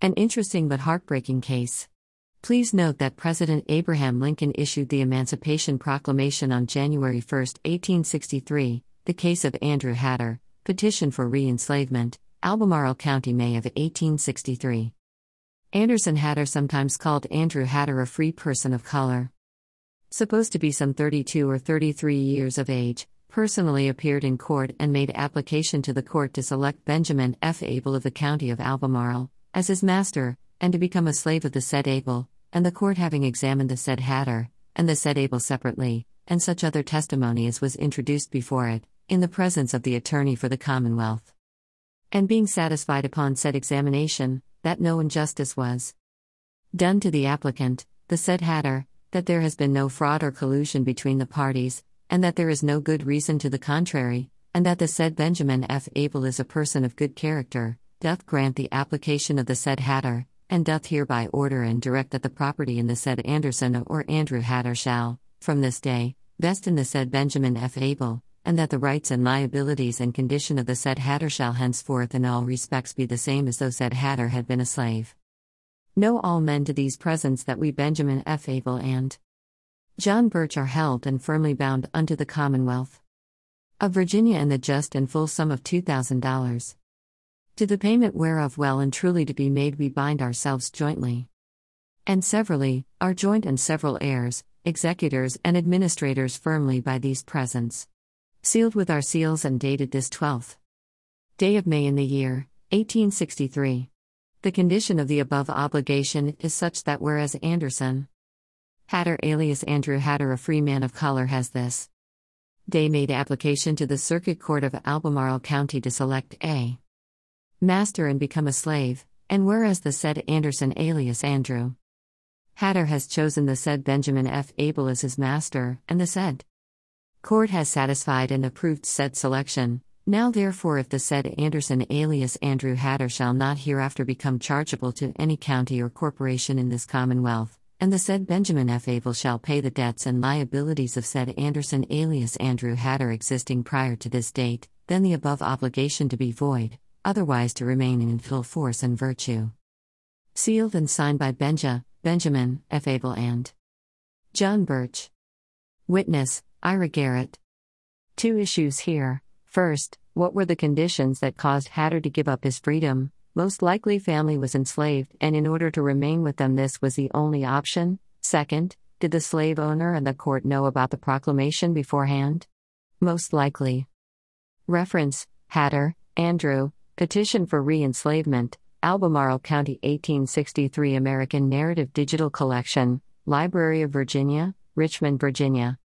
An interesting but heartbreaking case. Please note that President Abraham Lincoln issued the Emancipation Proclamation on January 1, 1863, the case of Andrew Hatter, petition for re enslavement, Albemarle County, May of 1863. Anderson Hatter, sometimes called Andrew Hatter, a free person of color. Supposed to be some 32 or 33 years of age, personally appeared in court and made application to the court to select Benjamin F. Abel of the county of Albemarle as his master, and to become a slave of the said Abel, and the court having examined the said Hatter, and the said Abel separately, and such other testimony as was introduced before it, in the presence of the attorney for the Commonwealth. And being satisfied upon said examination, that no injustice was done to the applicant, the said Hatter, that there has been no fraud or collusion between the parties, and that there is no good reason to the contrary, and that the said Benjamin F. Abel is a person of good character, doth grant the application of the said Hatter, and doth hereby order and direct that the property in the said Anderson or Andrew Hatter shall, from this day, vest in the said Benjamin F. Abel, and that the rights and liabilities and condition of the said Hatter shall henceforth in all respects be the same as though said Hatter had been a slave. Know all men to these presents that we Benjamin F. Abel and John Birch are held and firmly bound unto the Commonwealth of Virginia in the just and full sum of $2,000. To the payment whereof well and truly to be made we bind ourselves jointly. And severally, our joint and several heirs, executors, and administrators firmly by these presents. Sealed with our seals and dated this 12th day of May in the year 1863. The condition of the above obligation is such that whereas Anderson Hatter alias Andrew Hatter, a free man of color, has this day made application to the Circuit Court of Albemarle County to select a master and become a slave, and whereas the said Anderson alias Andrew Hatter has chosen the said Benjamin F. Abel as his master, and the said Court has satisfied and approved said selection. Now, therefore, if the said Anderson alias Andrew Hatter shall not hereafter become chargeable to any county or corporation in this Commonwealth, and the said Benjamin F. Abel shall pay the debts and liabilities of said Anderson alias Andrew Hatter existing prior to this date, then the above obligation to be void, otherwise to remain in full force and virtue. Sealed and signed by Benja, Benjamin, F. Abel and John Birch. Witness, Ira Garrett. Two issues here. First, what were the conditions that caused Hatter to give up his freedom? Most likely, family was enslaved, and in order to remain with them, this was the only option. Second, did the slave owner and the court know about the proclamation beforehand? Most likely. Reference Hatter, Andrew, Petition for Re Enslavement, Albemarle County 1863 American Narrative Digital Collection, Library of Virginia, Richmond, Virginia.